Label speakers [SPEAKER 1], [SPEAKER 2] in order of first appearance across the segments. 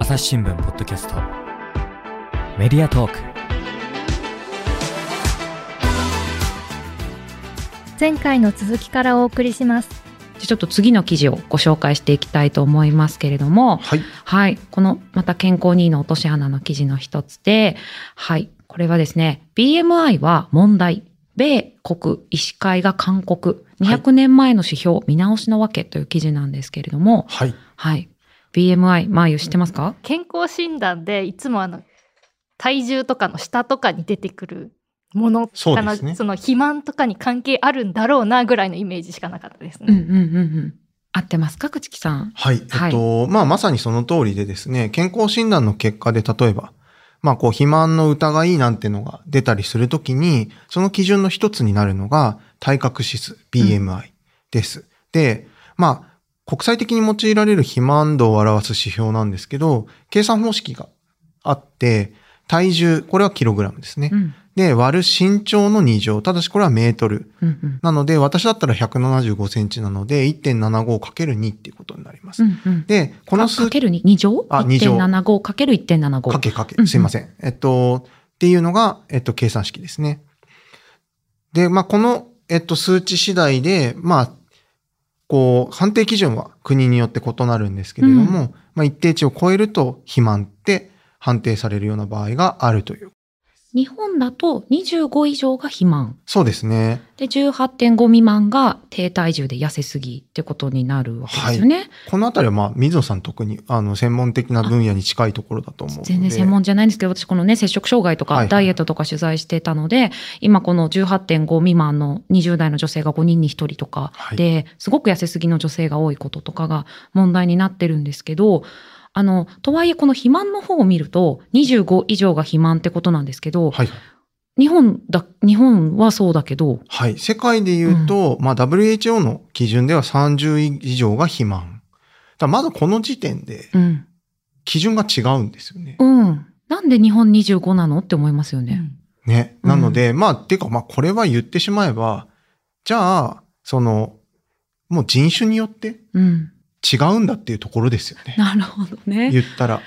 [SPEAKER 1] 朝日新聞ポッドキャストメディアトーク
[SPEAKER 2] 前回の続きからお送りします
[SPEAKER 3] ちょっと次の記事をご紹介していきたいと思いますけれども、
[SPEAKER 4] はい。
[SPEAKER 3] はい。この、また健康にいいの落とし穴の記事の一つで、はい。これはですね、BMI は問題。米国医師会が勧告。200年前の指標見直しのわけという記事なんですけれども、
[SPEAKER 4] はい。
[SPEAKER 3] はい。BMI、まあゆ知ってますか？
[SPEAKER 2] 健康診断でいつもあの体重とかの下とかに出てくるもの
[SPEAKER 4] そうですね
[SPEAKER 2] その肥満とかに関係あるんだろうなぐらいのイメージしかなかったですね。
[SPEAKER 3] うんうんうんうん。合ってますか？口木さん。
[SPEAKER 4] はい。えっと、まあ、まさにその通りでですね、健康診断の結果で例えば、まあ、こう、肥満の疑いなんてのが出たりするときに、その基準の一つになるのが、体格指数、BMI です。で、まあ、国際的に用いられる肥満度を表す指標なんですけど、計算方式があって、体重、これはキログラムですね。
[SPEAKER 3] うん。
[SPEAKER 4] で、割る身長の2乗。ただしこれはメートル。
[SPEAKER 3] うんうん。
[SPEAKER 4] なので、私だったら175センチなので、1.75×2 っていうことになります。
[SPEAKER 3] うんうん。
[SPEAKER 4] で、この数
[SPEAKER 3] かける 2, 2乗？
[SPEAKER 4] あ二乗
[SPEAKER 3] ?1.75 かける1.75。
[SPEAKER 4] かけかけ
[SPEAKER 3] うんう、ん
[SPEAKER 4] すいません。えっと、っていうのが、えっと、計算式ですね。で、まあ、この、えっと、数値次第で、まあ、こう、判定基準は国によって異なるんですけれども、まあ、一定値を超えると肥満って判定されるような場合があるという。
[SPEAKER 3] 日本だと25以上が肥満。
[SPEAKER 4] そうですね。
[SPEAKER 3] で、18.5未満が低体重で痩せすぎってことになるわけですよね。
[SPEAKER 4] このあたりは、まあ、水野さん特に、あの、専門的な分野に近いところだと思う。
[SPEAKER 3] 全然専門じゃないんですけど、私このね、摂食障害と
[SPEAKER 4] はいはい
[SPEAKER 3] かダイエットとか取材してたので、今この18.5未満の20代の女性が5人に1人とかで、すごく痩せすぎの女性が多いこととかが問題になってるんですけど、あの、とはいえこの肥満の方を見ると、25以上が肥満ってことなんですけど、
[SPEAKER 4] はい。
[SPEAKER 3] 日本だ、日本はそうだけど、
[SPEAKER 4] はい。世界で言うと、まあ WHO の基準では30以上が肥満。だまずこの時点で
[SPEAKER 3] うん。
[SPEAKER 4] 基準が違うんですよね。
[SPEAKER 3] うん。なんで日本25なのって思いますよね。
[SPEAKER 4] ね。
[SPEAKER 3] うん
[SPEAKER 4] なので、まあ、てかまあこれは言ってしまえば、じゃあ、その、もう人種によって
[SPEAKER 3] うん。
[SPEAKER 4] 違うんだっていうところですよね。
[SPEAKER 3] なるほどね。
[SPEAKER 4] 言ったら。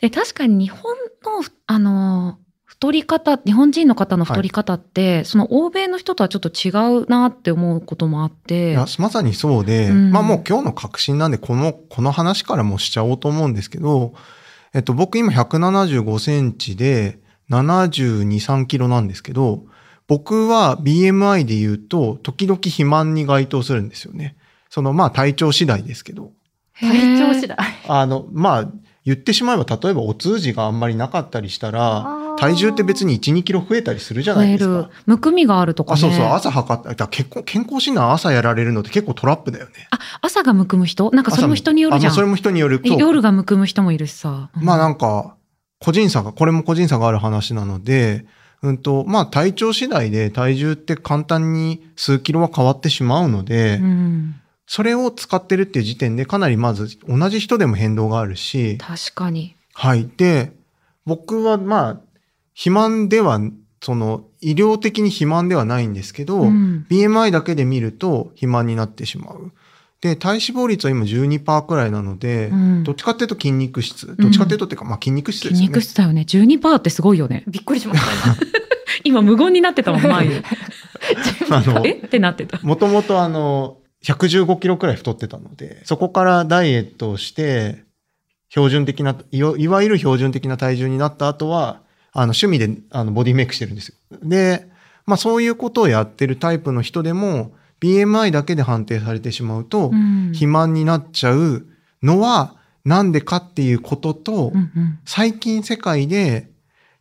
[SPEAKER 3] で、確かに日本の、あの、太り方、日本人の方の太り方って、その欧米の人とはちょっと違うなって思うこともあって。
[SPEAKER 4] まさにそうで、
[SPEAKER 3] うん
[SPEAKER 4] まあもう今日の確信なんで、この、この話からもしちゃおうと思うんですけど、えっと、僕今175センチで72、3キロなんですけど、僕は BMI で言うと、時々肥満に該当するんですよね。その、まあ体調次第ですけど。
[SPEAKER 2] 体調次第？
[SPEAKER 4] あの、まあ、言ってしまえば、例えばお通じがあんまりなかったりしたら、体重って別に1、2キロ増えたりするじゃないですか
[SPEAKER 3] る。。むくみがあるとか
[SPEAKER 4] あ、
[SPEAKER 3] ね。
[SPEAKER 4] そうそう、朝測った。結構、健康診断朝やられるのって結構トラップだよね。
[SPEAKER 3] あ、朝がむくむ人？なんかそれも人によるじゃん。
[SPEAKER 4] あまあそれも人による。
[SPEAKER 3] 夜がむくむ人もいるしさ。
[SPEAKER 4] まあなんんか、個人差が、これも個人差がある話なので、うんと、まあ体調次第で体重って簡単に数キロは変わってしまうので、
[SPEAKER 3] うん。
[SPEAKER 4] それを使ってるっていう時点でかなりまず同じ人でも変動があるし、
[SPEAKER 3] 確かに。
[SPEAKER 4] はい。で、僕はまあ、肥満では、その、医療的に肥満ではないんですけど、
[SPEAKER 3] うん。
[SPEAKER 4] BMI だけで見ると肥満になってしまう。で、体脂肪率は今12%くらいなので、
[SPEAKER 3] うん
[SPEAKER 4] どっちかっていうと筋肉質。どっちかっていうとっていうか、まあ筋肉質ですね。
[SPEAKER 3] 肉質だよね。12%ってすごいよね。
[SPEAKER 2] びっくりしました、
[SPEAKER 3] 今無言になってたもん、前で。
[SPEAKER 4] あの
[SPEAKER 3] え？ってなってた。
[SPEAKER 4] もともとあの、115キロくらい太ってたので、そこからダイエットをして、標準的な、いわゆる標準的な体重になった後は、あの、趣味であのボディメイクしてるんですよ。で、まあそういうことをやってるタイプの人でも、BMI だけで判定されてしまうと、
[SPEAKER 3] うん
[SPEAKER 4] 肥満になっちゃうのは、なんでかっていうことと、
[SPEAKER 3] うんうん
[SPEAKER 4] 最近世界で、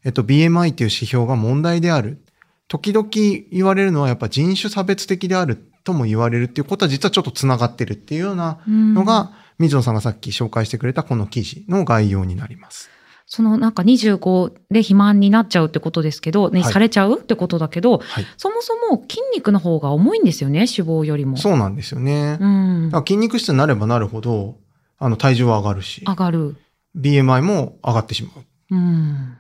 [SPEAKER 4] えっと、BMI っていう指標が問題である。時々言われるのはやっぱ人種差別的であるとも言われるっていうことは実はちょっと繋がってるっていうようなのが、水野さんがさっき紹介してくれたこの記事の概要になります。
[SPEAKER 3] そのなんか25で肥満になっちゃうってことですけど、ね、
[SPEAKER 4] はい
[SPEAKER 3] されちゃうってことだけど、
[SPEAKER 4] はい。
[SPEAKER 3] そもそも筋肉の方が重いんですよね、脂肪よりも。
[SPEAKER 4] そうなんですよね。
[SPEAKER 3] うん。
[SPEAKER 4] 筋肉質になればなるほど、あの、体重は上がるし、
[SPEAKER 3] 上がる。
[SPEAKER 4] BMI も上がってしまう。
[SPEAKER 3] うん。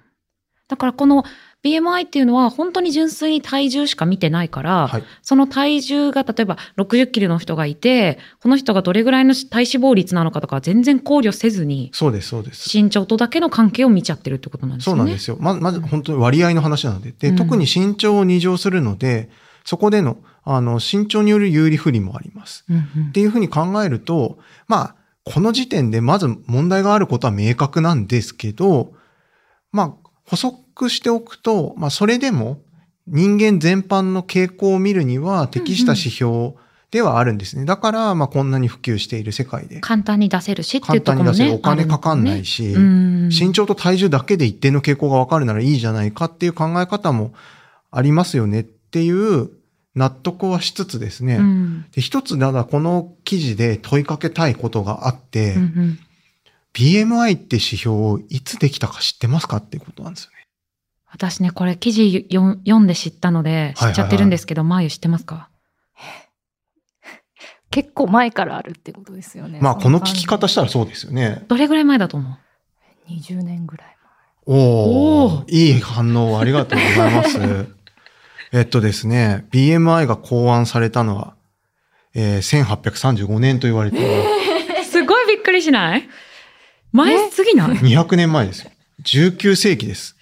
[SPEAKER 3] だからこの BMI っていうのは本当に純粋に体重しか見てないから、
[SPEAKER 4] はい。
[SPEAKER 3] その体重が例えば60キロの人がいて、この人がどれぐらいの体脂肪率なのかとか全然考慮せずに、
[SPEAKER 4] そうです、そうです。
[SPEAKER 3] 身長とだけの関係を見ちゃってるってことなんですよね。
[SPEAKER 4] そうなんですよ。ま、まず本当に割合の話なので。で、
[SPEAKER 3] うん
[SPEAKER 4] 特に身長を二乗するので、そこでの、あの、身長による有利不利もあります。
[SPEAKER 3] うんうん
[SPEAKER 4] っていうふうに考えると、まあ、この時点でまず問題があることは明確なんですけど、まあ、補足しておくと、まあ、それでも人間全般の傾向を見るには適した指標ではあるんですね。だから、まあ、こんなに普及している世界で。
[SPEAKER 3] 簡単に出せるしっていうと
[SPEAKER 4] 簡単に出せる。
[SPEAKER 3] ころもね。
[SPEAKER 4] お金かかんない
[SPEAKER 3] し。
[SPEAKER 4] し、
[SPEAKER 3] うん
[SPEAKER 4] 身長と体重だけで一定の傾向がわかるならいいじゃないかっていう考え方もありますよねっていう納得はしつつですね。
[SPEAKER 3] うん
[SPEAKER 4] で一つ、ただこの記事で問いかけたいことがあって、
[SPEAKER 3] うんうん
[SPEAKER 4] BMI って指標をいつできたか知ってますかっていうことなんですよね。
[SPEAKER 3] 私ね、これ記事よ読んで知ったので、知っちゃってるんですけど、まゆ知ってますか？
[SPEAKER 2] 結構前からあるってことですよね。
[SPEAKER 4] まあ、この聞き方したらそうですよね。
[SPEAKER 3] どれぐらい前だと思う
[SPEAKER 2] ？20年ぐらい
[SPEAKER 4] お
[SPEAKER 3] お
[SPEAKER 4] おいい反応をありがとうございます。えっとですね、BMI が考案されたのは、えー1835年と言われています。
[SPEAKER 3] すごいびっくりしない？前すぎない
[SPEAKER 4] ？200年前ですよ。19世紀です。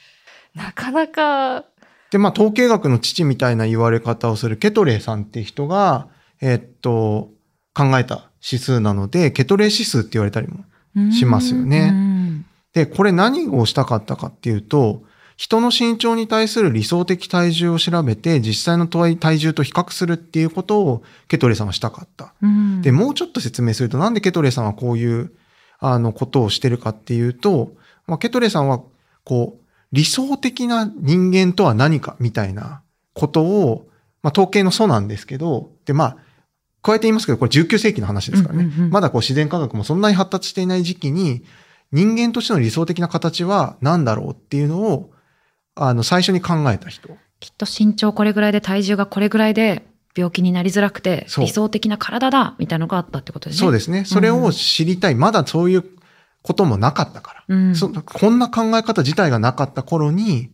[SPEAKER 2] 前。なかなか、
[SPEAKER 4] で、まあ、統計学の父みたいな言われ方をするケトレーさんって人が、えっと、考えた指数なので、ケトレー指数って言われたりも。しますよね
[SPEAKER 3] うん
[SPEAKER 4] で、これ何をしたかったかっていうと、人の身長に対する理想的体重を調べて、実際の体重と比較するっていうことをケトレーさんはしたかった。
[SPEAKER 3] うん
[SPEAKER 4] で、もうちょっと説明すると、なんでケトレーさんはこういう、あの、ことをしてるかっていうと、まあ、ケトレーさんは、こう、理想的な人間とは何かみたいなことを、まあ、統計の素なんですけど、で、まあ、加えて言いますけど、これ19世紀の話ですからね。まだこう自然科学もそんなに発達していない時期に、人間としての理想的な形は何だろうっていうのを、あの、最初に考えた人。
[SPEAKER 3] きっと身長これぐらいで体重がこれぐらいで病気になりづらくて理想的な体だみたいなのがあったってことですね。
[SPEAKER 4] そうですね。それを知りたい。まだそういうこともなかったから。
[SPEAKER 3] うん。
[SPEAKER 4] そこんな考え方自体がなかった頃に、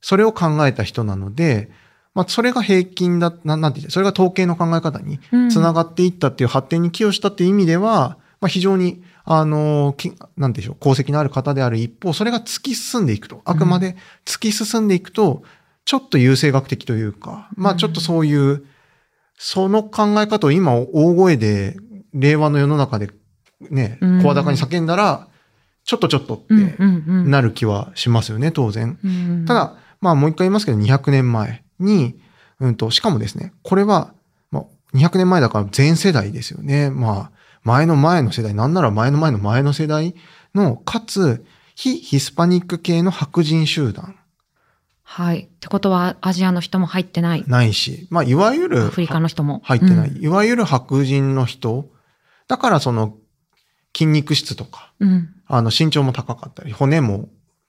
[SPEAKER 4] それを考えた人なので、まあ、それが平均だ、ななんて言うそれが統計の考え方に
[SPEAKER 3] うん
[SPEAKER 4] つながっていったっていう発展に寄与したっていう意味では、まあ、非常に、あの、きなんでしょう、功績のある方である一方、それが突き進んでいくと、あくまで突き進んでいくと、ちょっと優生学的というか、まあ、ちょっとそういう、その考え方を今大声で、令和の世の中でね、
[SPEAKER 3] うん
[SPEAKER 4] 声高に叫んだら、ちょっとちょっとって。なる気はしますよね、当然。
[SPEAKER 3] うん
[SPEAKER 4] た、だ、まあもう一回言いますけど、200年前に、うんと、しかもですね、これは、まあ、200年前だから全世代ですよね。まあ、前の前の世代、なんなら前の前の前の世代の、かつ、非ヒスパニック系の白人集団
[SPEAKER 3] はい。ってことはアジアの人も入ってない。
[SPEAKER 4] ないし、まあ、いわゆる、
[SPEAKER 3] アフリカの人も。
[SPEAKER 4] 入ってない、
[SPEAKER 3] うん
[SPEAKER 4] いわゆる白人の人。だからその、筋肉質とか、
[SPEAKER 3] うん。
[SPEAKER 4] あの、身長も高かったり、骨も、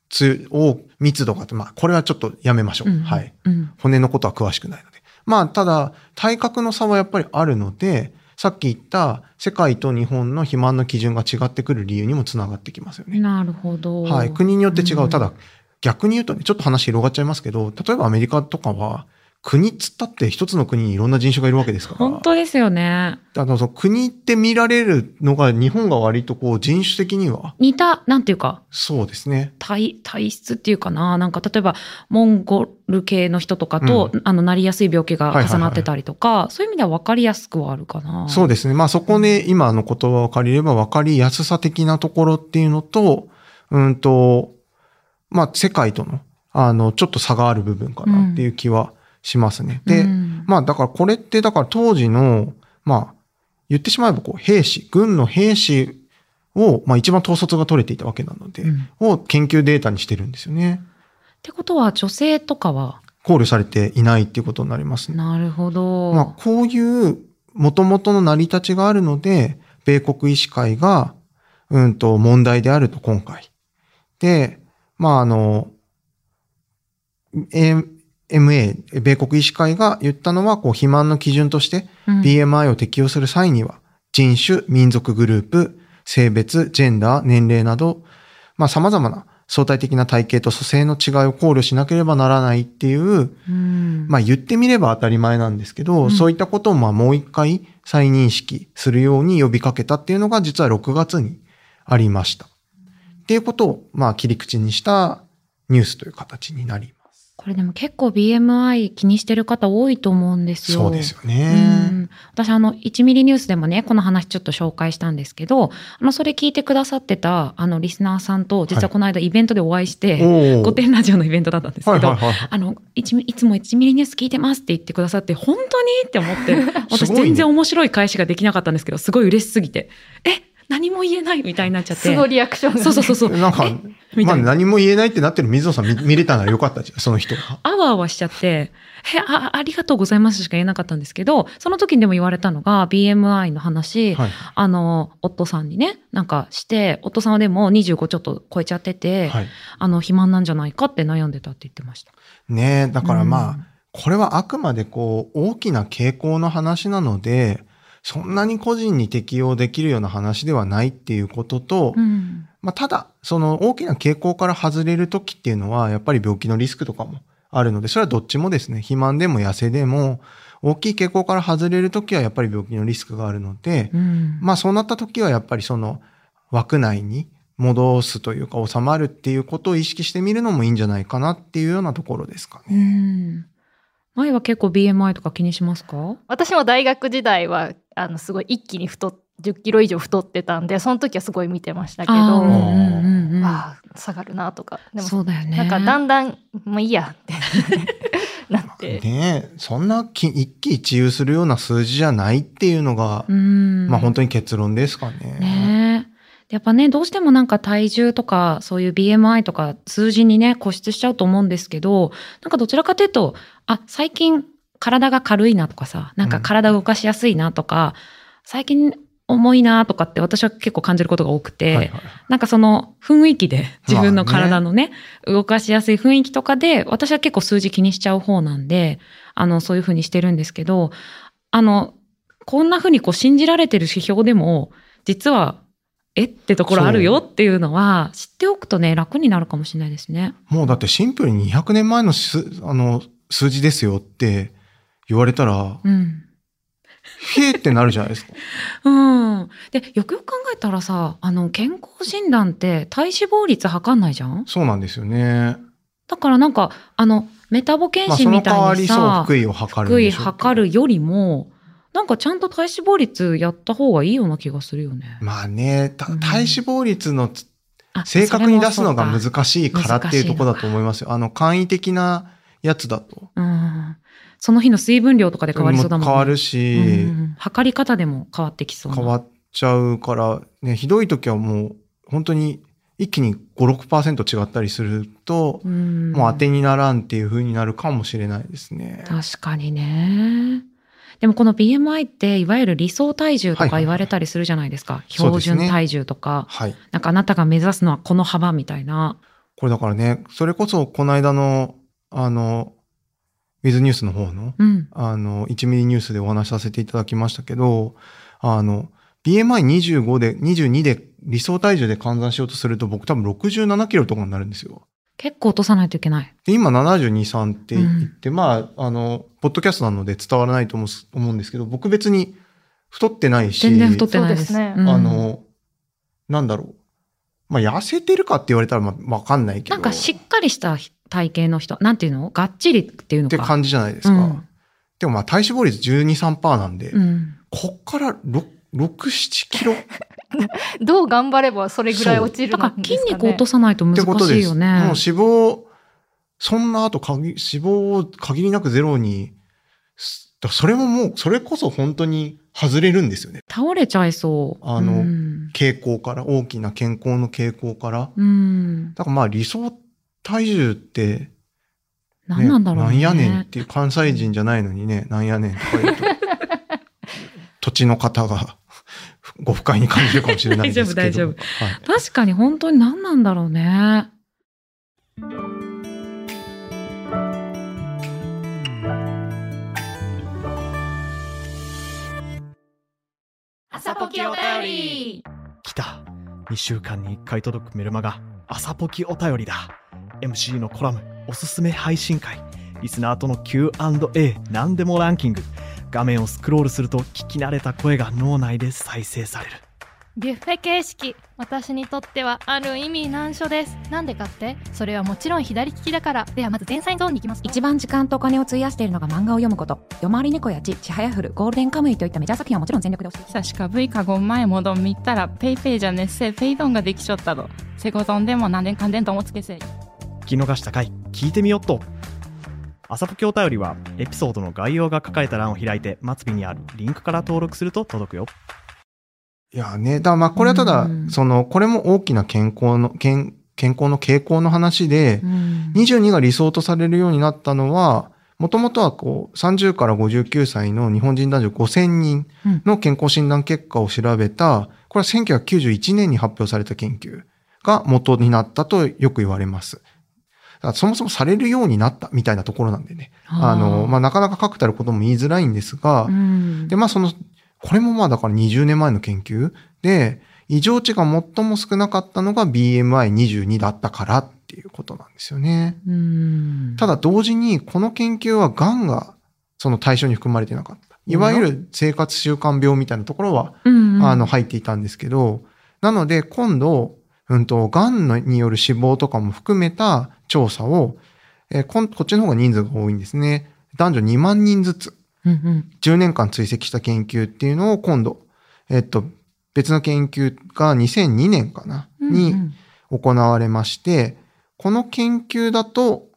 [SPEAKER 4] つ、を、密度があって、まあ、これはちょっとやめましょう。
[SPEAKER 3] うん
[SPEAKER 4] はい。。
[SPEAKER 3] うん。
[SPEAKER 4] 骨のことは詳しくないので。まあ、ただ、体格の差はやっぱりあるので、さっき言った世界と日本の肥満の基準が違ってくる理由にもつながってきますよね。
[SPEAKER 3] なるほど。
[SPEAKER 4] はい。国によって違う。
[SPEAKER 3] うん
[SPEAKER 4] ただ、逆に言うとね、ちょっと話広がっちゃいますけど、例えばアメリカとかは、国っつったって一つの国にいろんな人種がいるわけですから。
[SPEAKER 3] 本当ですよね。
[SPEAKER 4] あの、その国って見られるのが日本が割とこう人種的には、
[SPEAKER 3] 似た、なんていうか、
[SPEAKER 4] そうですね。
[SPEAKER 3] 体、体質っていうかな。なんか、例えば、モンゴル系の人とかと、あの、なりやすい病気が重なってたりとか、そういう意味では分かりやすくはあるかな。
[SPEAKER 4] そうですね。まあそこで今の言葉を借りれば分かりやすさ的なところっていうのと、うんと、まあ世界との、あの、ちょっと差がある部分かなっていう気はしますね。で、
[SPEAKER 3] うん
[SPEAKER 4] まあだからこれってだから当時の、まあ言ってしまえばこう兵士、軍の兵士を、まあ一番統率が取れていたわけなので、
[SPEAKER 3] うん
[SPEAKER 4] を研究データにしてるんですよね。
[SPEAKER 3] ってことは、女性とかは、
[SPEAKER 4] 考慮されていないっていうことになりますね。
[SPEAKER 3] なるほど。
[SPEAKER 4] まあ、こういう元々の成り立ちがあるので、米国医師会が、うんと問題であると今回。で、まあ、あの、MA、米国医師会が言ったのは、こう、肥満の基準として、
[SPEAKER 3] うん
[SPEAKER 4] BMI を適用する際には、人種、民族グループ、性別、ジェンダー、年齢など、まあ様々な相対的な体型と組成の違いを考慮しなければならないっていう、
[SPEAKER 3] うん
[SPEAKER 4] まあ言ってみれば当たり前なんですけど、
[SPEAKER 3] うん
[SPEAKER 4] そういったことをまあもう一回再認識するように呼びかけたっていうのが実は6月にありました。っていうことをまあ切り口にしたニュースという形になります。
[SPEAKER 3] これでも結構 BMI 気にしてる方多いと思うんですよ。
[SPEAKER 4] そうですよ
[SPEAKER 3] う
[SPEAKER 4] ね。
[SPEAKER 3] ん。私あの1ミリニュースでもねこの話ちょっと紹介したんですけどあのそれ聞いてくださってたあのリスナーさんと実はこの間イベントでお会いして、
[SPEAKER 4] お
[SPEAKER 3] 御殿ラジオのイベントだったんですけど、
[SPEAKER 4] はいはいはい。
[SPEAKER 3] あのいちいつも1ミリニュース聞いてますって言ってくださって本当に？って思って。私全然面白い返しができなかったんですけどすごい嬉しすぎて。え何も言えないみたいになっちゃって
[SPEAKER 2] 素のリアクションがね、
[SPEAKER 3] そうそうそうそう
[SPEAKER 4] なんか、まあ何も言えないってなってる水野さん見見れたならよかったじゃん、その人が。
[SPEAKER 3] あわあわしちゃって、え、あ、ありがとうございますしか言えなかったんですけど、その時にでも言われたのが、BMI の話、
[SPEAKER 4] はい。
[SPEAKER 3] あの、夫さんにね、なんかして、夫さんはでも25ちょっと超えちゃってて、
[SPEAKER 4] はい。
[SPEAKER 3] あの、肥満なんじゃないかって悩んでたって言ってました。
[SPEAKER 4] ねえ、だからまあ、
[SPEAKER 3] うん
[SPEAKER 4] これはあくまでこう、大きな傾向の話なので、そんなに個人に適用できるような話ではないっていうことと、
[SPEAKER 3] うん。
[SPEAKER 4] まあ、ただ、その大きな傾向から外れるときっていうのは、やっぱり病気のリスクとかもあるので、それはどっちもですね、肥満でも痩せでも、大きい傾向から外れるときはやっぱり病気のリスクがあるので、
[SPEAKER 3] うん。
[SPEAKER 4] まあそうなったときはやっぱりその枠内に戻すというか収まるっていうことを意識してみるのもいいんじゃないかなっていうようなところですか
[SPEAKER 3] う
[SPEAKER 4] ね。
[SPEAKER 3] ん。前は結構 BMI とか気にしますか？
[SPEAKER 2] 私も大学時代はあのすごい一気に太っ10キロ以上太ってたんでその時はすごい見てましたけど
[SPEAKER 3] あうんうん
[SPEAKER 2] あー下がるなとかでも
[SPEAKER 3] そうだよね。
[SPEAKER 2] なんかだんだんもういいやって なって、
[SPEAKER 4] ねえ、そんなき一喜一憂するような数字じゃないっていうのが、
[SPEAKER 3] うん。
[SPEAKER 4] まあ本当に結論ですかね。
[SPEAKER 3] ねえ。やっぱね、どうしてもなんか体重とか、そういう BMI とか数字にね、固執しちゃうと思うんですけど、なんかどちらかというと、あ、最近体が軽いなとかさ、なんか体動かしやすいなとか、最近重いなとかって私は結構感じることが多くて、
[SPEAKER 4] はいはい
[SPEAKER 3] なんかその雰囲気で自分の体のね、動かしやすい雰囲気とかで、私は結構数字気にしちゃう方なんで、あの、そういうふうにしてるんですけど、あの、こんなふうにこう信じられてる指標でも、実は、えってところあるよっていうのは、知っておくとね、楽になるかもしれないですね。
[SPEAKER 4] もうだってシンプルに200年前のすあの数字ですよって言われたら、
[SPEAKER 3] うん。
[SPEAKER 4] へーってなるじゃないですか。
[SPEAKER 3] うん。で、よくよく考えたらさ、あの、健康診断って体脂肪率測んないじゃん？
[SPEAKER 4] そうなんですよね。
[SPEAKER 3] だからなんか、あの、メタボ検診みたいに
[SPEAKER 4] 代わりそう、
[SPEAKER 3] さ、
[SPEAKER 4] 福井を測るん
[SPEAKER 3] 福井測るよりも、なんかちゃんと体脂肪率やった方がいいような気がするよね。
[SPEAKER 4] まあね、体脂肪率のつ
[SPEAKER 3] あ
[SPEAKER 4] 正確に出すのが難しいからっていうところだと思いますよ。あの、簡易的なやつだと。
[SPEAKER 3] うん。その日の水分量とかで変わりそうだもんね。
[SPEAKER 4] 変わるし、
[SPEAKER 3] うん測り方でも変わってきそうな。
[SPEAKER 4] 変わっちゃうから、ね、ひどい時はもう、本当に一気に5、6%違ったりすると、
[SPEAKER 3] うん
[SPEAKER 4] もう当てにならんっていう風になるかもしれないですね。
[SPEAKER 3] 確かにね。でもこの BMI っていわゆる理想体重とか
[SPEAKER 4] はいはい
[SPEAKER 3] 言われたりするじゃないですか。標
[SPEAKER 4] そうですね
[SPEAKER 3] 準体重とか。
[SPEAKER 4] はい。
[SPEAKER 3] なんかあなたが目指すのはこの幅みたいな。
[SPEAKER 4] これだからね、それこそこの間の、あの、ウィズニュースの方の、
[SPEAKER 3] うん。
[SPEAKER 4] あの、1ミリニュースでお話しさせていただきましたけど、あの、BMI25 で、22で理想体重で換算しようとすると僕多分67キロとかになるんですよ。
[SPEAKER 3] 結構落とさないといけない。
[SPEAKER 4] で、今72、3って言って、まあ、あの、ポッドキャストなので伝わらないと思う思うんですけど、僕別に太ってないし、
[SPEAKER 3] 全然太ってないです。
[SPEAKER 2] ね
[SPEAKER 3] うん
[SPEAKER 4] あの、なんだろう。まあ、痩せてるかって言われたら、まあ、わかんないけど。
[SPEAKER 3] なんかしっかりした体型の人、なんていうの？がっちりっていうのか。
[SPEAKER 4] って感じじゃないですか。
[SPEAKER 3] うん
[SPEAKER 4] でもまあ、体脂肪率12、3%なんで、
[SPEAKER 3] うん。
[SPEAKER 4] こっから6、6、7キロ？っ
[SPEAKER 2] どう頑張ればそれぐらい落ちる
[SPEAKER 3] だから
[SPEAKER 2] んですか、ね、
[SPEAKER 3] 筋肉落とさないと難。しいよね。
[SPEAKER 4] もう脂肪、そんな後限り、脂肪を限りなくゼロに、それももう、それこそ本当に外れるんですよね。
[SPEAKER 3] 倒れちゃいそう。
[SPEAKER 4] あの
[SPEAKER 3] うん。
[SPEAKER 4] 傾向から、大きな健康の傾向から。
[SPEAKER 3] うん。
[SPEAKER 4] だからまあ理想体重って、ね、
[SPEAKER 3] 何なんだろうね。
[SPEAKER 4] なんやねんっていう関西人じゃないのにね、なんやねんとか言うと、土地の方がご不快に感じるかもしれないですけど。
[SPEAKER 3] 大丈夫
[SPEAKER 4] はい
[SPEAKER 3] 確かに本当に何なんだろうね。
[SPEAKER 2] 朝ポキお便り
[SPEAKER 1] 来た2週間に1回届くメルマガ
[SPEAKER 5] 朝ポキお便りだ MC のコラム、おすすめ配信会、リスナーとの Q&A 何でもランキング、画面をスクロールすると聞き慣れた声が脳内で再生される。
[SPEAKER 2] ビュッフェ形式私にとってはある意味難所です。なんでかって？それはもちろん左利きだから。ではまず前菜ゾーンに行きます。
[SPEAKER 3] 一番時間とお金を費やしているのが漫画を読むこと「夜回り猫やちちはやふる」「ゴールデンカムイ」といったメジャー作品はもちろん全力で押して
[SPEAKER 6] 久しか V かご前もどん見たらペイペイじゃねっせペイドンができちょったどセコゾンでも何年かんでんともつけせい。
[SPEAKER 5] 聞き逃した回聞いてみよっと。朝ポキお便りはエピソードの概要が書かれた欄を開いて末尾にあるリンクから登録すると届くよ。
[SPEAKER 4] いやね、だからまあこれはただ
[SPEAKER 3] うん、
[SPEAKER 4] その、これも大きな健康の、健健康の傾向の話で、
[SPEAKER 3] うん。
[SPEAKER 4] 22が理想とされるようになったのは、もともとはこう、30から59歳の日本人男女5000人の健康診断結果を調べた、これは1991年に発表された研究が元になったとよく言われます。そもそもされるようになったみたいなところなんでね。あの、まあ、なかなか確たることも言いづらいんですが、
[SPEAKER 3] うん
[SPEAKER 4] で、まあその、これもまあだから20年前の研究で、異常値が最も少なかったのが BMI22 だったからっていうことなんですよね。
[SPEAKER 3] うん
[SPEAKER 4] ただ同時にこの研究は癌がその対象に含まれてなかった。いわゆる生活習慣病みたいなところは、
[SPEAKER 3] うんうん
[SPEAKER 4] あの入っていたんですけど、なので今度、うんと、癌のによる死亡とかも含めた調査を、えーこんこっちの方が人数が多いんですね。男女2万人ずつ。
[SPEAKER 3] うんうん。
[SPEAKER 4] 10年間追跡した研究っていうのを今度、えっと、別の研究が2002年かな、に
[SPEAKER 3] うん。
[SPEAKER 4] 行われまして、この研究だと、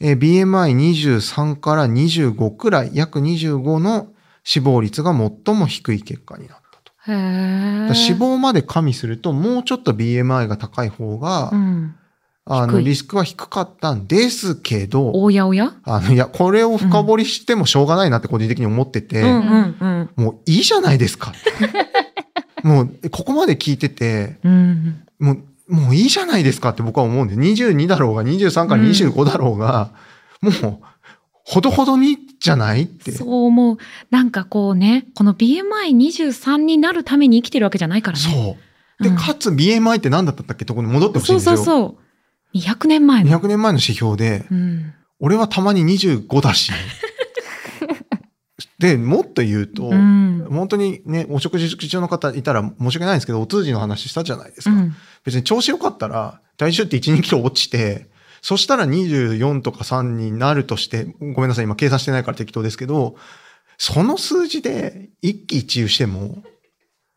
[SPEAKER 4] えー BMI23 から25くらい、約25の死亡率が最も低い結果になったと。
[SPEAKER 3] へえ
[SPEAKER 4] だから死亡まで加味すると、もうちょっと BMI が高い方が、
[SPEAKER 3] うん
[SPEAKER 4] あの、リスクは低かったんですけど、
[SPEAKER 3] おやおや？
[SPEAKER 4] あの、いや、これを深掘りしてもしょうがないなって個人的に思ってて、
[SPEAKER 3] うんうんうん
[SPEAKER 4] もういいじゃないですか。もう、ここまで聞いてて、
[SPEAKER 3] うん
[SPEAKER 4] もう、もういいじゃないですかって僕は思うんです。22だろうが、23から25だろうが、もう、ほどほどにじゃないって。
[SPEAKER 3] そう思う。なんかこうね、この BMI23 になるために生きてるわけじゃないからね。
[SPEAKER 4] そう。で、
[SPEAKER 3] うん
[SPEAKER 4] かつ BMI って何だったっけ？ところに戻ってほしいん
[SPEAKER 3] そう
[SPEAKER 4] ですよ。
[SPEAKER 3] そうそう。200年前の。
[SPEAKER 4] 200年前の指標で、
[SPEAKER 3] うん。
[SPEAKER 4] 俺はたまに25だし。で、もっと言うと、
[SPEAKER 3] うん。
[SPEAKER 4] 本当にね、お食事中の方いたら申し訳ないんですけど、お通じの話したじゃないですか。
[SPEAKER 3] うん。
[SPEAKER 4] 別に調子良かったら、体重って1、2キロ落ちて、そしたら24とか3になるとして、ごめんなさい、今計算してないから適当ですけど、その数字で一喜一憂しても、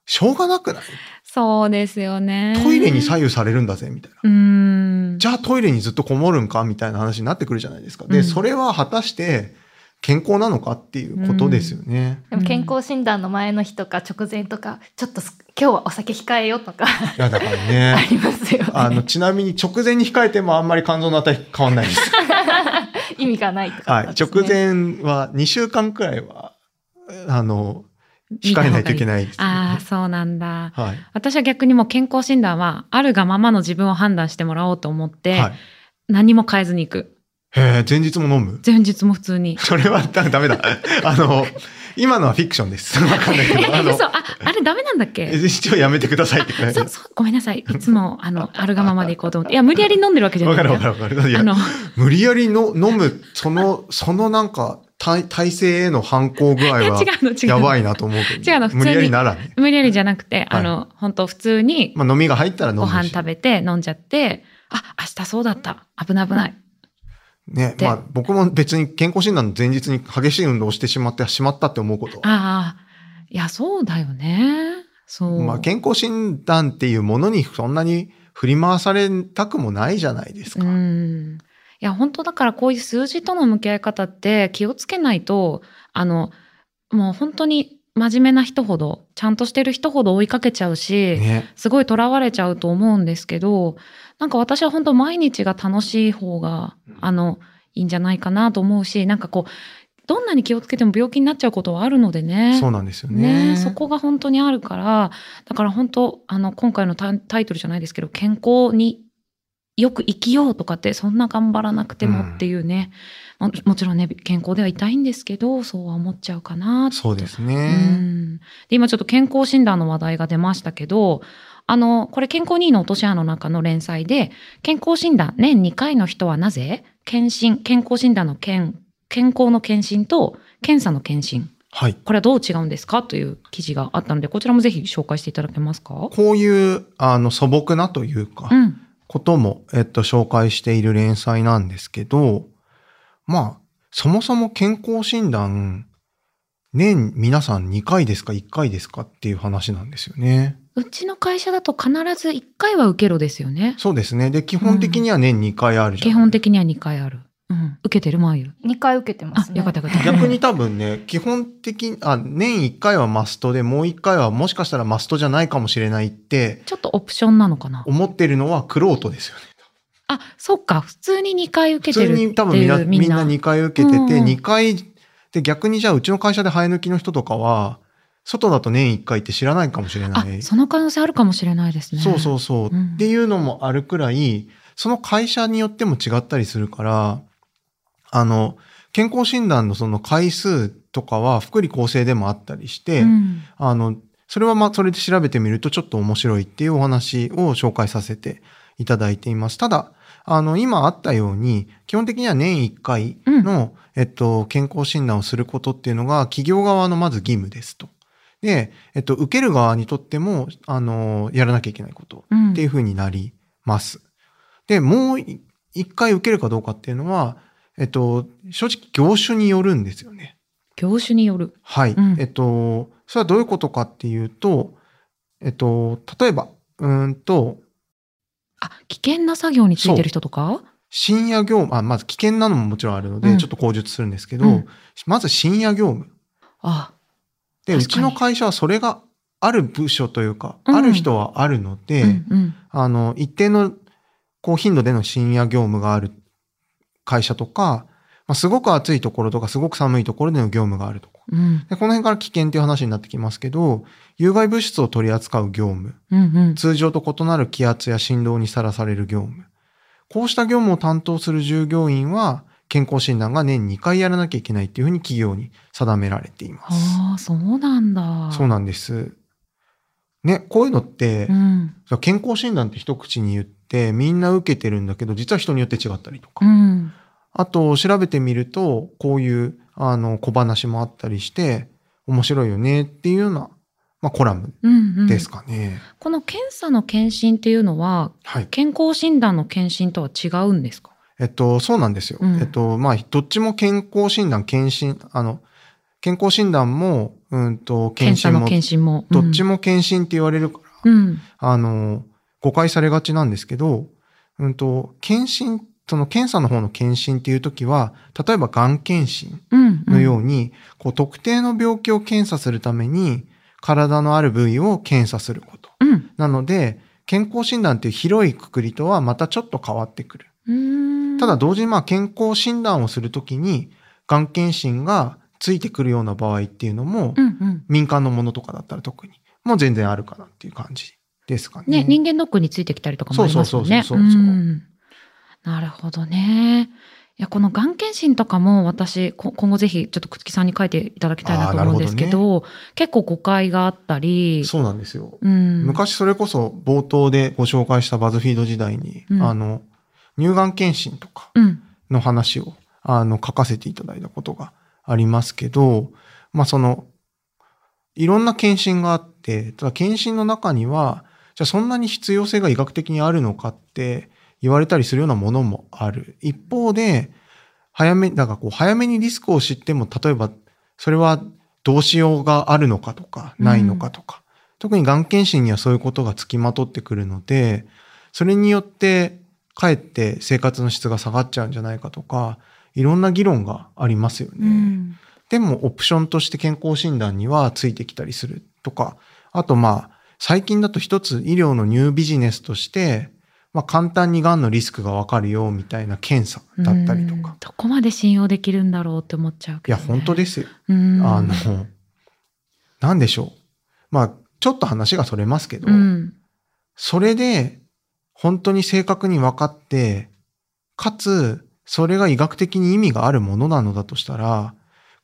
[SPEAKER 4] しょうがなくない？
[SPEAKER 3] そうですよね。
[SPEAKER 4] トイレに左右されるんだぜ、みたいな。
[SPEAKER 3] うん。
[SPEAKER 4] じゃあトイレにずっとこもるんか？みたいな話になってくるじゃないですか。で、
[SPEAKER 3] うん
[SPEAKER 4] それは果たして健康なのかっていうことですよね。
[SPEAKER 2] でも健康診断の前の日とか直前とか、ちょっとす今日はお酒控えようとか
[SPEAKER 4] いや、だから
[SPEAKER 2] あ
[SPEAKER 4] ね。
[SPEAKER 2] りますよね。
[SPEAKER 4] あの、ちなみに直前に控えてもあんまり肝臓の値変わんないです。
[SPEAKER 2] 意味がないとか、
[SPEAKER 4] はい。直。前は2週間くらいは、あの、控えないといけないです、ね。
[SPEAKER 3] ああ、そうなんだ。
[SPEAKER 4] はい。
[SPEAKER 3] 私は逆にもう健康診断は、あるがままの自分を判断してもらおうと思って、
[SPEAKER 4] はい。
[SPEAKER 3] 何も変えずに行く。
[SPEAKER 4] へえ、前日も飲む？
[SPEAKER 3] 前日も普通に。
[SPEAKER 4] それはダダメだ。あの、今のはフィクションです。わかんないけど、あの
[SPEAKER 3] 嘘、、あ、あれダメなんだっけ？
[SPEAKER 4] 一応やめてくださいってくらい。
[SPEAKER 3] そう、そう、ごめんなさい。いつも、あの、あるがままで行こうと思って。いや、無理やり飲んでるわけじゃない。
[SPEAKER 4] わかるわかるわかる。
[SPEAKER 3] あの、
[SPEAKER 4] 無理やりの飲む、その、そのなんか、体体制への反抗具合は。やばいなと思うけど。
[SPEAKER 3] 違うの普通に
[SPEAKER 4] 無理やりならね。
[SPEAKER 3] 無理やりじゃなくて、あの、本当普通に
[SPEAKER 4] まあ飲みが入ったら飲むし。
[SPEAKER 3] ご飯食べて飲んじゃって、あ、明日そうだった。危ない危ない。
[SPEAKER 4] ね、
[SPEAKER 3] で
[SPEAKER 4] まあ僕も別に健康診断の前日に激しい運動をしてしまってしまったって思うこと。
[SPEAKER 3] ああ、いや、そうだよね。そう。
[SPEAKER 4] まあ健康診断っていうものにそんなに振り回されたくもないじゃないですか。
[SPEAKER 3] うん。いや、本当だからこういう数字との向き合い方って気をつけないと、あの、もう本当に真面目な人ほど、ちゃんとしてる人ほど追いかけちゃうし、
[SPEAKER 4] ね。
[SPEAKER 3] すごい囚われちゃうと思うんですけど、なんか私は本当毎日が楽しい方が、あの、いいんじゃないかなと思うし、なんかこう、どんなに気をつけても病気になっちゃうことはあるのでね。
[SPEAKER 4] そうなんですよね。
[SPEAKER 3] ねそこが本当にあるから、だから本当、あの、今回のタタイトルじゃないですけど、健康によく生きようとかってそんな頑張らなくてもっていうね、ももちろんね健康ではいたいんですけどそうは思っちゃうかな
[SPEAKER 4] そうです
[SPEAKER 3] う
[SPEAKER 4] ね。
[SPEAKER 3] んで今ちょっと健康診断の話題が出ましたけどあのこれ健康2位の落とし穴の中の連載で健康診断年2回の人はなぜ？検診健康診断の健健康の検診と検査の検診。
[SPEAKER 4] はい。
[SPEAKER 3] これはどう違うんですか？という記事があったのでこちらもぜひ紹介していただけますか？
[SPEAKER 4] こういう、あの、素朴なというか、
[SPEAKER 3] うん。
[SPEAKER 4] ことも、えっと、紹介している連載なんですけど、まあ、そもそも健康診断、年皆さん2回ですか1回ですかっていう話なんですよね。
[SPEAKER 3] うちの会社だと必ず1回は受けろですよね。
[SPEAKER 4] そうですね。で、基本的には年2回あるじゃん。
[SPEAKER 3] 基本的には2回ある。うん。受けてるマイル。
[SPEAKER 2] 2回受けてま
[SPEAKER 3] あ
[SPEAKER 2] す、ね。
[SPEAKER 3] よかったよかった。
[SPEAKER 4] 逆に多分ね、基本的に、あ、年1回はマストで、もう1回はもしかしたらマストじゃないかもしれないって
[SPEAKER 3] ちょっとオプションなのかな？
[SPEAKER 4] 思ってるのはクロートですよね。
[SPEAKER 3] あ、そっか。普通に2回受けてるっていう
[SPEAKER 4] 普通に多分みんなみんな2回受けてて、
[SPEAKER 3] うんうん
[SPEAKER 4] 2回、で逆にじゃあうちの会社で生え抜きの人とかは、外だと年1回って知らないかもしれな
[SPEAKER 3] あ
[SPEAKER 4] い。、
[SPEAKER 3] その可能性あるかもしれないですね。
[SPEAKER 4] そうそうそう、
[SPEAKER 3] うん
[SPEAKER 4] っていうのもあるくらい、その会社によっても違ったりするから、あの、健康診断のその回数とかは福利厚生でもあったりして、
[SPEAKER 3] うん
[SPEAKER 4] あの、それはまあ、それで調べてみるとちょっと面白いっていうお話を紹介させていただいています。ただ、あの、今あったように、基本的には年1回の、えっと、健康診断をすることっていうのが、企業側のまず義務ですと。で、えっと、受ける側にとっても、あの、やらなきゃいけないこと
[SPEAKER 3] うん
[SPEAKER 4] っていうふうになります。で、もうい一回受けるかどうかっていうのは、えっと、正直業種によるんですよね。
[SPEAKER 3] 業種による。
[SPEAKER 4] はい。
[SPEAKER 3] うん
[SPEAKER 4] えっと、それはどういうことかっていうと、えっと、例えば、うーんと、
[SPEAKER 3] あ、危険な作業についてる人とか？
[SPEAKER 4] 深夜業務、あ、まず危険なのももちろんあるので、
[SPEAKER 3] うん
[SPEAKER 4] ちょっと口述するんですけど、
[SPEAKER 3] うん
[SPEAKER 4] まず深夜業務。
[SPEAKER 3] あ、
[SPEAKER 4] で、うちの会社はそれがある部署というか、
[SPEAKER 3] うん
[SPEAKER 4] ある人はあるので、
[SPEAKER 3] うんうん。
[SPEAKER 4] あの、一定のこう頻度での深夜業務がある会社とか、まあ、すごく暑いところとか、すごく寒いところでの業務があるとか。
[SPEAKER 3] うん
[SPEAKER 4] でこの辺から危険っていう話になってきますけど、有害物質を取り扱う業務、
[SPEAKER 3] うんうん。
[SPEAKER 4] 通常と異なる気圧や振動にさらされる業務。こうした業務を担当する従業員は、健康診断が年2回やらなきゃいけないっていうふうに企業に定められています。
[SPEAKER 3] ああ、そうなんだ。
[SPEAKER 4] そうなんです。ね、こういうのって、
[SPEAKER 3] うん。
[SPEAKER 4] 健康診断って一口に言ってみんな受けてるんだけど、実は人によって違ったりとか。
[SPEAKER 3] うん。
[SPEAKER 4] あと、調べてみると、こういう、あの、小話もあったりして、面白いよねっていうような、まあ、コラム
[SPEAKER 3] うんうん。
[SPEAKER 4] ですかね。
[SPEAKER 3] この検査の検診っていうのは、
[SPEAKER 4] はい。
[SPEAKER 3] 健康診断の検診とは違うんですか？
[SPEAKER 4] えっと、そうなんですよ。
[SPEAKER 3] うん
[SPEAKER 4] えっと、まあ、どっちも健康診断、検診、あの、健康診断も、うんと、検診も、
[SPEAKER 3] 検診も。
[SPEAKER 4] どっち
[SPEAKER 3] も。
[SPEAKER 4] も検診って言われるから、
[SPEAKER 3] うん。
[SPEAKER 4] あの、誤解されがちなんですけど、うんと、検診、その検査の方の検診っていう時は、例えばがん検診
[SPEAKER 3] うん。
[SPEAKER 4] のように、こう特定の病気を検査するために、体のある部位を検査すること。
[SPEAKER 3] うん。
[SPEAKER 4] なので、健康診断っていう広いくくりとはまたちょっと変わってくる。
[SPEAKER 3] うん。
[SPEAKER 4] ただ同時にまあ健康診断をするときに、がん検診がついてくるような場合っていうのも、
[SPEAKER 3] うんうん。
[SPEAKER 4] 民間のものとかだったら特に、もう全然あるかなっていう感じですかね。
[SPEAKER 3] ね、人間ドックについてきたりとかもありますよね。
[SPEAKER 4] そうそうそうそう
[SPEAKER 3] なるほどね。いや、このがん検診とかも私、こ今後ぜひちょっとくつきさんに書いていただきたいなと思うんですけど、結構誤解があったり、
[SPEAKER 4] そうなんですよ。
[SPEAKER 3] うん、
[SPEAKER 4] 昔それこそ冒頭でご紹介したバズフィード時代に、
[SPEAKER 3] うん
[SPEAKER 4] あの、乳がん検診とか
[SPEAKER 3] うん、
[SPEAKER 4] の話を、あの、書かせていただいたことがありますけど、まあその、いろんな検診があって、ただ検診の中には、じゃあそんなに必要性が医学的にあるのかって言われたりするようなものもある。一方で、早め、だからこう、早めにリスクを知っても、例えば、それはどうしようがあるのかとか、ないのかとか、特にがん検診にはそういうことがつきまとってくるので、それによって、かえって生活の質が下がっちゃうんじゃないかとか、いろんな議論がありますよね。
[SPEAKER 3] うん、
[SPEAKER 4] でも、オプションとして健康診断にはついてきたりするとか、あとまあ、最近だと一つ医療のニュービジネスとして、まあ簡単に癌のリスクがわかるよみたいな検査だったりと
[SPEAKER 3] うん
[SPEAKER 4] か。
[SPEAKER 3] どこまで信用できるんだろうって思っちゃう
[SPEAKER 4] いや、
[SPEAKER 3] けど、ね。
[SPEAKER 4] 本当ですよ。
[SPEAKER 3] うん。
[SPEAKER 4] あの、なんでしょう。まあ、ちょっと話がそれますけど、
[SPEAKER 3] うん、
[SPEAKER 4] それで、本当に正確に分かって、かつ、それが医学的に意味があるものなのだとしたら、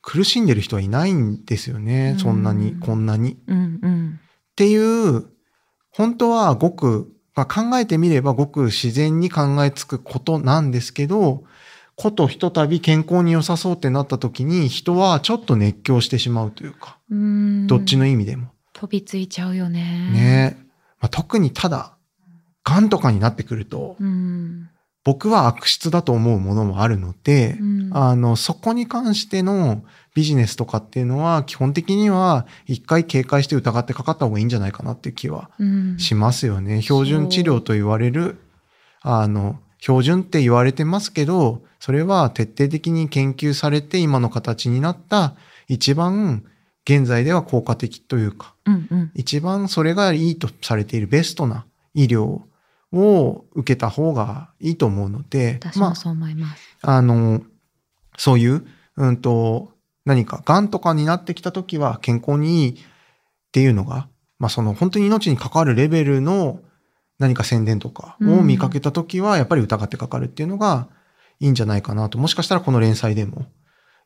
[SPEAKER 4] 苦しんでる人はいないんですよね。
[SPEAKER 3] うん
[SPEAKER 4] そんなに、こんなに。
[SPEAKER 3] うんうん。
[SPEAKER 4] っていう、本当はごく、まあ、考えてみればごく自然に考えつくことなんですけど、ことひとたび健康に良さそうってなった時に人はちょっと熱狂してしまうというか、
[SPEAKER 3] うん
[SPEAKER 4] どっちの意味でも。
[SPEAKER 3] 飛びついちゃうよね。
[SPEAKER 4] ねまあ、特にただ、癌とかになってくると、
[SPEAKER 3] うん。
[SPEAKER 4] 僕は悪質だと思うものもあるので
[SPEAKER 3] う、ん
[SPEAKER 4] あの、そこに関してのビジネスとかっていうのは、基本的には一回警戒して疑ってかかった方がいいんじゃないかなっていう気は
[SPEAKER 3] うん
[SPEAKER 4] しますよね。標準治療と言われる、あの、標準って言われてますけど、それは徹底的に研究されて今の形になった一番現在では効果的というか、
[SPEAKER 3] うんうん。
[SPEAKER 4] 一番それがいいとされているベストな医療を受けた方がいいと思うので、まあ、
[SPEAKER 3] 私もそう思います。
[SPEAKER 4] あの、そういう、うんと、何か、癌とかになってきたときは健康にいいっていうのが、まあその本当に命に関わるレベルの何か宣伝とかを見かけたときは、やっぱり疑ってかかるっていうのがいいんじゃないかなと。もしかしたらこの連載でも、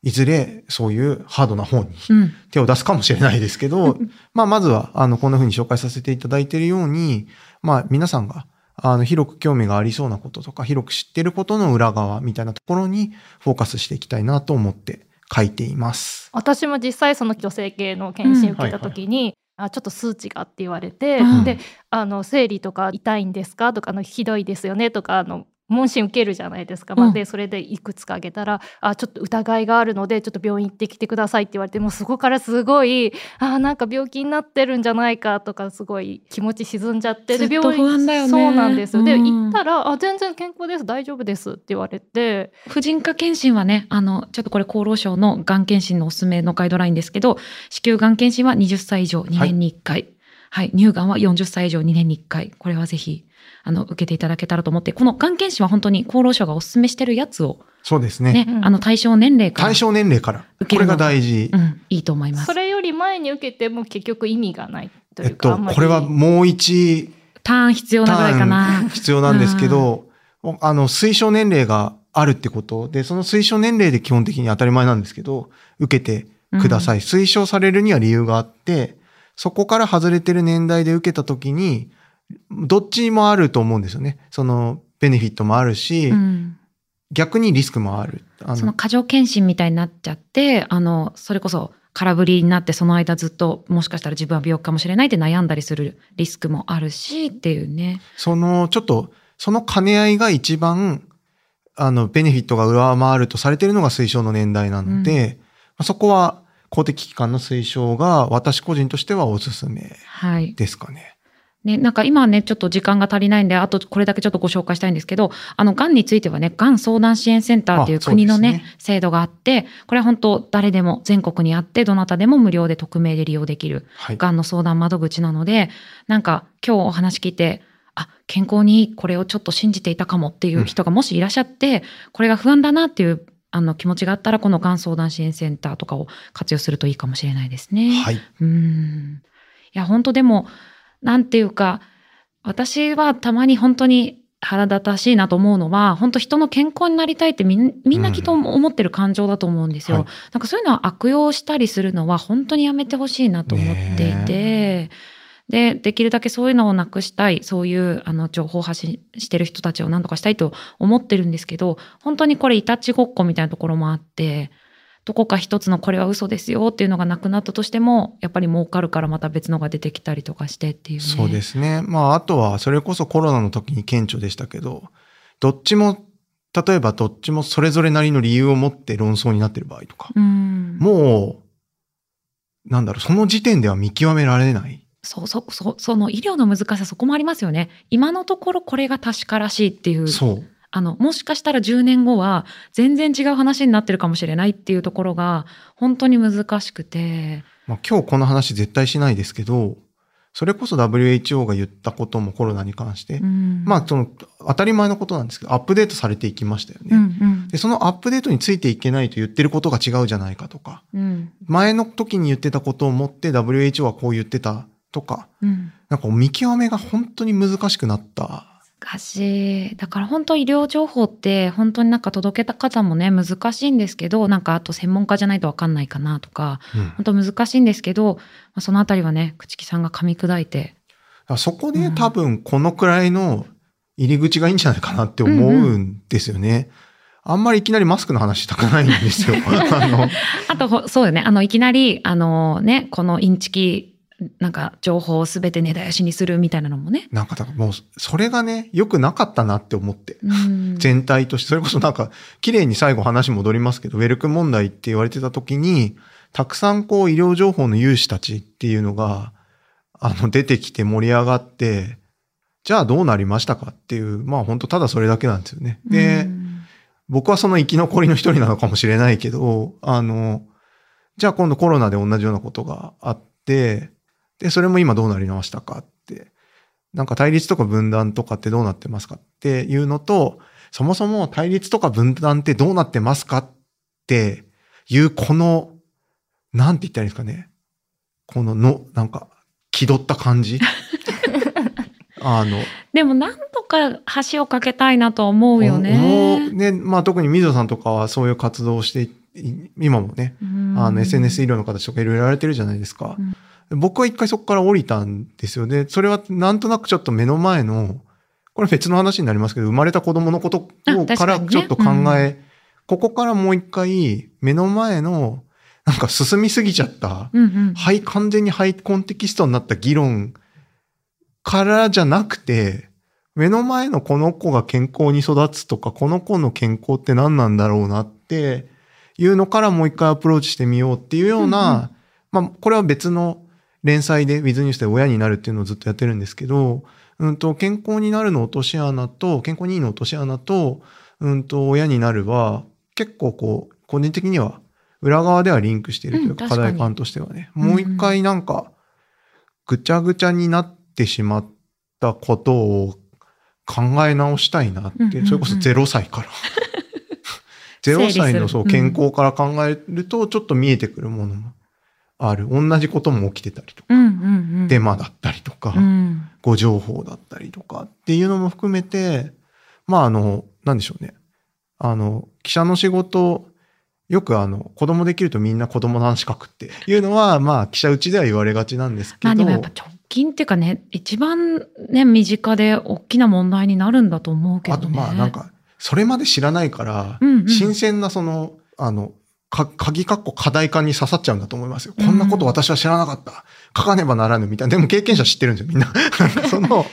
[SPEAKER 4] いずれそういうハードな方に
[SPEAKER 3] うん。
[SPEAKER 4] 手を出すかもしれないですけど、まあまずは、あの、こんな風に紹介させていただいているように、まあ皆さんが、あの、広く興味がありそうなこととか、広く知っていることの裏側みたいなところにフォーカスしていきたいなと思って書いています。
[SPEAKER 2] 私も実際その女性系の検診受けた時に、あちょっと数値がって言われて、
[SPEAKER 3] うん。
[SPEAKER 2] であの生理とか痛いんですか？とかあのひどいですよね？とかあの問診受けるじゃないですか、まあ
[SPEAKER 3] うん
[SPEAKER 2] でそれでいくつかあげたらあちょっと疑いがあるのでちょっと病院行ってきてくださいって言われてもうそこからすごいあなんか病気になってるんじゃないかとかすごい気持ち沈んじゃって
[SPEAKER 3] ずっと不安だよね。
[SPEAKER 2] そうなんですよ。で、
[SPEAKER 3] うん。
[SPEAKER 2] 行ったらあ全然健康です大丈夫ですって言われて。
[SPEAKER 3] 婦人科検診はね、あの、ちょっとこれ厚労省のがん検診のおすすめのガイドラインですけど、子宮がん検診は20歳以上2年に1回。はい、乳がんは40歳以上2年に1回。これはぜひ、あの、受けていただけたらと思って、このがん検診は本当に厚労省がおすすめしてるやつを
[SPEAKER 4] そうですね。
[SPEAKER 3] ね、
[SPEAKER 2] うん
[SPEAKER 3] あの、対象年齢から。
[SPEAKER 4] 対象年齢から。これ
[SPEAKER 3] 受けるの
[SPEAKER 4] が大事
[SPEAKER 3] う。ん、いいと思います
[SPEAKER 2] そ。れより前に受けても結局意味がないとい
[SPEAKER 4] えっと、
[SPEAKER 2] うかあんまり
[SPEAKER 4] これはもう一
[SPEAKER 3] ターン必要なぐらいかな
[SPEAKER 4] ン。必要なんですけど、あの、推奨年齢があるってことで、その推奨年齢で基本的に当たり前なんですけど、受けてください。推奨されるには理由があって、そこから外れてる年代で受けたときに、どっちもあると思うんですよね。その、ベネフィットもあるし、
[SPEAKER 3] うん
[SPEAKER 4] 逆にリスクもある。あ
[SPEAKER 3] その過剰検診みたいになっちゃって、あの、それこそ空振りになってその間ずっともしかしたら自分は病気かもしれないって悩んだりするリスクもあるしっていうね。
[SPEAKER 4] その、ちょっと、その兼ね合いが一番、あの、ベネフィットが上回るとされているのが推奨の年代なので、まあそこは公的機関の推奨が私個人としてはおすすめ
[SPEAKER 3] はい。
[SPEAKER 4] ですかね。
[SPEAKER 3] ね、なんか今はね、ちょっと時間が足りないんで、あとこれだけちょっとご紹介したいんですけど、あの、癌についてはね、癌相談支援センターっていう国のね、
[SPEAKER 4] ね
[SPEAKER 3] 制度があって、これは本当誰でも全国にあって、どなたでも無料で匿名で利用できる
[SPEAKER 4] はい。
[SPEAKER 3] がんの相談窓口なので、なんか今日お話聞いて、あ、健康にこれをちょっと信じていたかもっていう人がもしいらっしゃって、これが不安だなっていうあの気持ちがあったら、このがん相談支援センターとかを活用するといいかもしれないですね。
[SPEAKER 4] はい。
[SPEAKER 3] うん。いや、本当でも、なんていうか、私はたまに本当に腹立たしいなと思うのは、本当人の健康になりたいってみんなきっと思ってる感情だと思うんですよ。
[SPEAKER 4] はい
[SPEAKER 3] なんかそういうのは悪用したりするのは本当にやめてほしいなと思っていて、で、できるだけそういうのをなくしたい、そういうあの情報発信してる人たちを何とかしたいと思ってるんですけど、本当にこれいたちごっこみたいなところもあって、どこか一つのこれは嘘ですよっていうのがなくなったとしても、やっぱり儲かるからまた別のが出てきたりとかしてっていうね。
[SPEAKER 4] そうですね。まあ、あとは、それこそコロナの時に顕著でしたけど、どっちも、例えばどっちもそれぞれなりの理由を持って論争になってる場合とか、
[SPEAKER 3] うん。
[SPEAKER 4] もう、なんだろう、その時点では見極められない。
[SPEAKER 3] そうそう、そう、その医療の難しさそこもありますよね。今のところこれが確からしいっていう。
[SPEAKER 4] そう。
[SPEAKER 3] あの、もしかしたら10年後は全然違う話になってるかもしれないっていうところが本当に難しくて。
[SPEAKER 4] まあ、今日この話絶対しないですけど、それこそ WHO が言ったこともコロナに関して、
[SPEAKER 3] うん
[SPEAKER 4] まあ、その、当たり前のことなんですけど、アップデートされていきましたよね。
[SPEAKER 3] うんうん
[SPEAKER 4] で、そのアップデートについていけないと言ってることが違うじゃないかとか、
[SPEAKER 3] うん
[SPEAKER 4] 前の時に言ってたことをもって WHO はこう言ってたとか、
[SPEAKER 3] うん
[SPEAKER 4] なんか見極めが本当に難しくなった
[SPEAKER 3] しい。だから本当医療情報って本当になんか届けた方もね、難しいんですけど、なんかあと専門家じゃないとわかんないかなとか、
[SPEAKER 4] うん
[SPEAKER 3] 本当難しいんですけど、まあそのあたりはね、口木さんが噛み砕いて。
[SPEAKER 4] そこで多分このくらいの入り口がいいんじゃないかなって思うんですよね。あんまりいきなりマスクの話したくないんですよ。あの、
[SPEAKER 3] あとほ、そうよね。あの、いきなり、あのね、このインチキ、なんか情報をすべて根絶やしにするみたいなのもね。
[SPEAKER 4] なんかだからもう、それがね、良くなかったなって思って。
[SPEAKER 3] うん
[SPEAKER 4] 全体として、それこそなんか、綺麗に最後話戻りますけど、ウェルク問題って言われてた時に、たくさんこう医療情報の有志たちっていうのが、あの、出てきて盛り上がって、じゃあどうなりましたかっていう、まあ本当ただそれだけなんですよね。で、
[SPEAKER 3] うん
[SPEAKER 4] 僕はその生き残りの一人なのかもしれないけど、あの、じゃあ今度コロナで同じようなことがあって、で、それも今どうなりましたかって、なんか対立とか分断とかってどうなってますかっていうのと、そもそも対立とか分断ってどうなってますかっていうこの、なんて言ったらいいんですかね。このの、なんか、気取った感じ。あの、
[SPEAKER 3] でも、なんとか橋を架けたいなと思うよ
[SPEAKER 4] 思
[SPEAKER 3] ね
[SPEAKER 4] う。ね、まあ特に水野さんとかはそういう活動をしてい、今もね、あの SNS 医療の形とかいろいろやられてるじゃないですか。僕は一回そこから降りたんですよね。それはなんとなくちょっと目の前の、これ別の話になりますけど、生まれた子供のことを
[SPEAKER 3] か
[SPEAKER 4] らちょっと考え、ここからもう一回目の前の、なんか進みすぎちゃった、
[SPEAKER 3] うんうん。
[SPEAKER 4] はい、完全にハイコンテキストになった議論からじゃなくて、目の前のこの子が健康に育つとか、この子の健康って何なんだろうなっていうのからもう一回アプローチしてみようっていうような、まあ、これは別の連載で With ニュースで親になるっていうのをずっとやってるんですけど、うんと、健康になるの落とし穴と、健康にいいの落とし穴と、うんと、親になるは、結構こう、個人的には、裏側ではリンクしているというか、課題感としてはね。もう一回なんか、ぐちゃぐちゃになってしまったことを考え直したいなって、それこそ0歳から。0歳のそう健康から考えると、ちょっと見えてくるものもある。同じことも起きてたりとか、
[SPEAKER 3] うんうんうん。
[SPEAKER 4] デマだったりとか、
[SPEAKER 3] うん。
[SPEAKER 4] 誤情報だったりとかっていうのも含めて、まああの、なんでしょうね。あの、記者の仕事、よくあの、子供できるとみんな子供の話書くっていうのは、まあ記者うちでは言われがちなんですけど。
[SPEAKER 3] まあでもやっぱ直近っていうかね、一番ね、身近で大きな問題になるんだと思うけどね。
[SPEAKER 4] あとまあなんか、それまで知らないから、
[SPEAKER 3] うんうん
[SPEAKER 4] 新鮮なその、あの、か、鍵括弧課題化に刺さっちゃうんだと思いますよ。こんなこと私は知らなかった。書かねばならぬみたいな。でも経験者知ってるんですよ、みんな。その、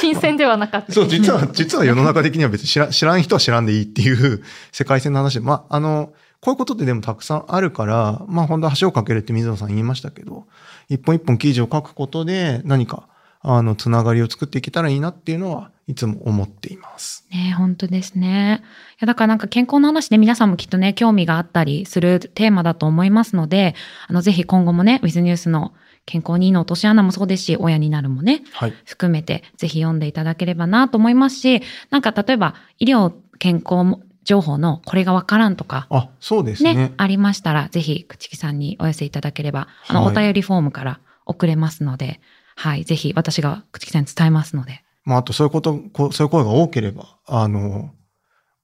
[SPEAKER 2] 新鮮ではなかった。
[SPEAKER 4] そう、実は、実は世の中的には別に知ら知らん人は知らんでいいっていう世界線の話で、まあ、あの、こういうことってでもたくさんあるから、まあ本当は橋を架けるって水野さん言いましたけど、一本一本記事を書くことで何か、あの、つながりを作っていけたらいいなっていうのはいつも思っています。
[SPEAKER 3] ね本当ですね。いや、だからなんか健康の話で皆さんもきっとね、興味があったりするテーマだと思いますので、あの、ぜひ今後もね、ウィズニュースの健康にいいの落とし穴もそうですし、親になるもね、
[SPEAKER 4] はい。
[SPEAKER 3] 含めてぜひ読んでいただければなと思いますし、なんか例えば医療健康情報のこれがわからんとか、
[SPEAKER 4] あ、そうです
[SPEAKER 3] ね、
[SPEAKER 4] ね。
[SPEAKER 3] ありましたら、ぜひ、口木さんにお寄せいただければ、あの、
[SPEAKER 4] はい
[SPEAKER 3] お便りフォームから送れますので、はい、ぜひ私が口木さんに伝えますので、
[SPEAKER 4] まあ、あとそういうこと、こうそういう声が多ければ、あの、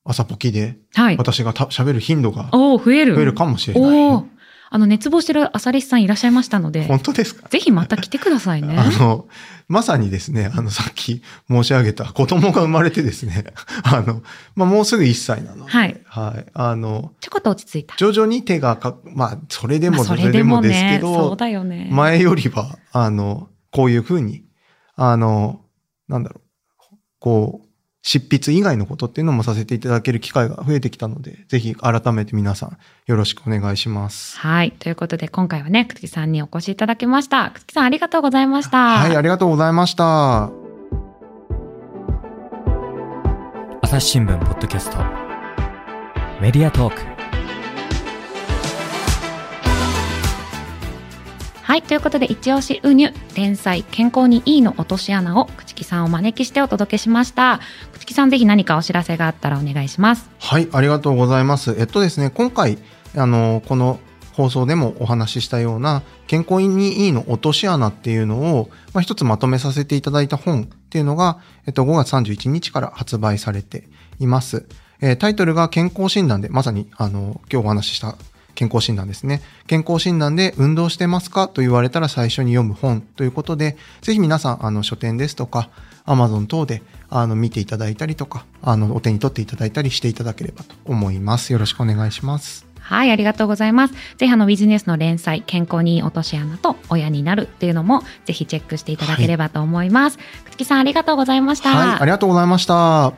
[SPEAKER 4] 朝ポキで
[SPEAKER 3] はい。
[SPEAKER 4] 私がた喋る頻度が
[SPEAKER 3] 増える。
[SPEAKER 4] 増えるかもしれない。
[SPEAKER 3] あの、熱望してるアサリスさんいらっしゃいましたので、
[SPEAKER 4] 本当ですか？
[SPEAKER 3] ぜひまた来てくださいね。
[SPEAKER 4] あの、まさにですね、あの、さっき申し上げた子供が生まれてですね、あの、まあ、もうすぐ1歳なので、
[SPEAKER 3] はい。
[SPEAKER 4] はい。あの、
[SPEAKER 3] ちょこっと落ち着いた。
[SPEAKER 4] 徐々に手がか、まあ、それでも
[SPEAKER 3] まあ
[SPEAKER 4] それでもですけ
[SPEAKER 3] そう
[SPEAKER 4] ど、
[SPEAKER 3] だよね。
[SPEAKER 4] 前よりは、あの、こういうふうに、あの、なんだろう、こう、執筆以外のことっていうのもさせていただける機会が増えてきたので、ぜひ改めて皆さんよろしくお願いします。
[SPEAKER 3] はい。ということで、今回はね、口木さんにお越しいただきました。口木さんありがとうございました。
[SPEAKER 4] はい、ありがとうございました。
[SPEAKER 1] 朝日新聞ポッドキャストメディアトーク
[SPEAKER 3] はい。ということで、一押しウニュ、連載、健康にいいの落とし穴を、口木さんをお招きしてお届けしました。口木さん、ぜひ何かお知らせがあったらお願いします。
[SPEAKER 4] はい、ありがとうございます。えっとですね、今回、あの、この放送でもお話ししたような、健康にいいの落とし穴っていうのを、まあ、一つまとめさせていただいた本っていうのが、えっと、5月31日から発売されています。えタイトルが健康診断で、まさに、あの、今日お話しした健康診断ですね。健康診断で運動してますかと言われたら最初に読む本ということで、ぜひ皆さん、あの、書店ですとか、アマゾン等で、あの、見ていただいたりとか、あの、お手に取っていただいたりしていただければと思います。よろしくお願いします。
[SPEAKER 3] はい、ありがとうございます。ぜひあのビジネスの連載、健康にいい落とし穴と親になるっていうのもぜひチェックしていただければと思います。くつきさんありがとうございました。
[SPEAKER 4] はい、ありがとうございました。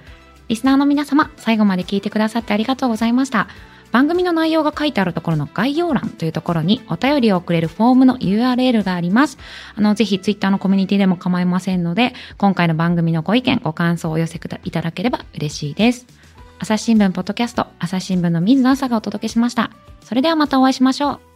[SPEAKER 3] リスナーの皆様、最後まで聞いてくださってありがとうございました。番組の内容が書いてあるところの概要欄というところにお便りをくれるフォームの URL があります。あの、ぜひツイッターのコミュニティでも構いませんので、今回の番組のご意見、ご感想をお寄せいただければ嬉しいです。朝日新聞ポッドキャスト、朝日新聞の水野朝がお届けしました。それではまたお会いしましょう。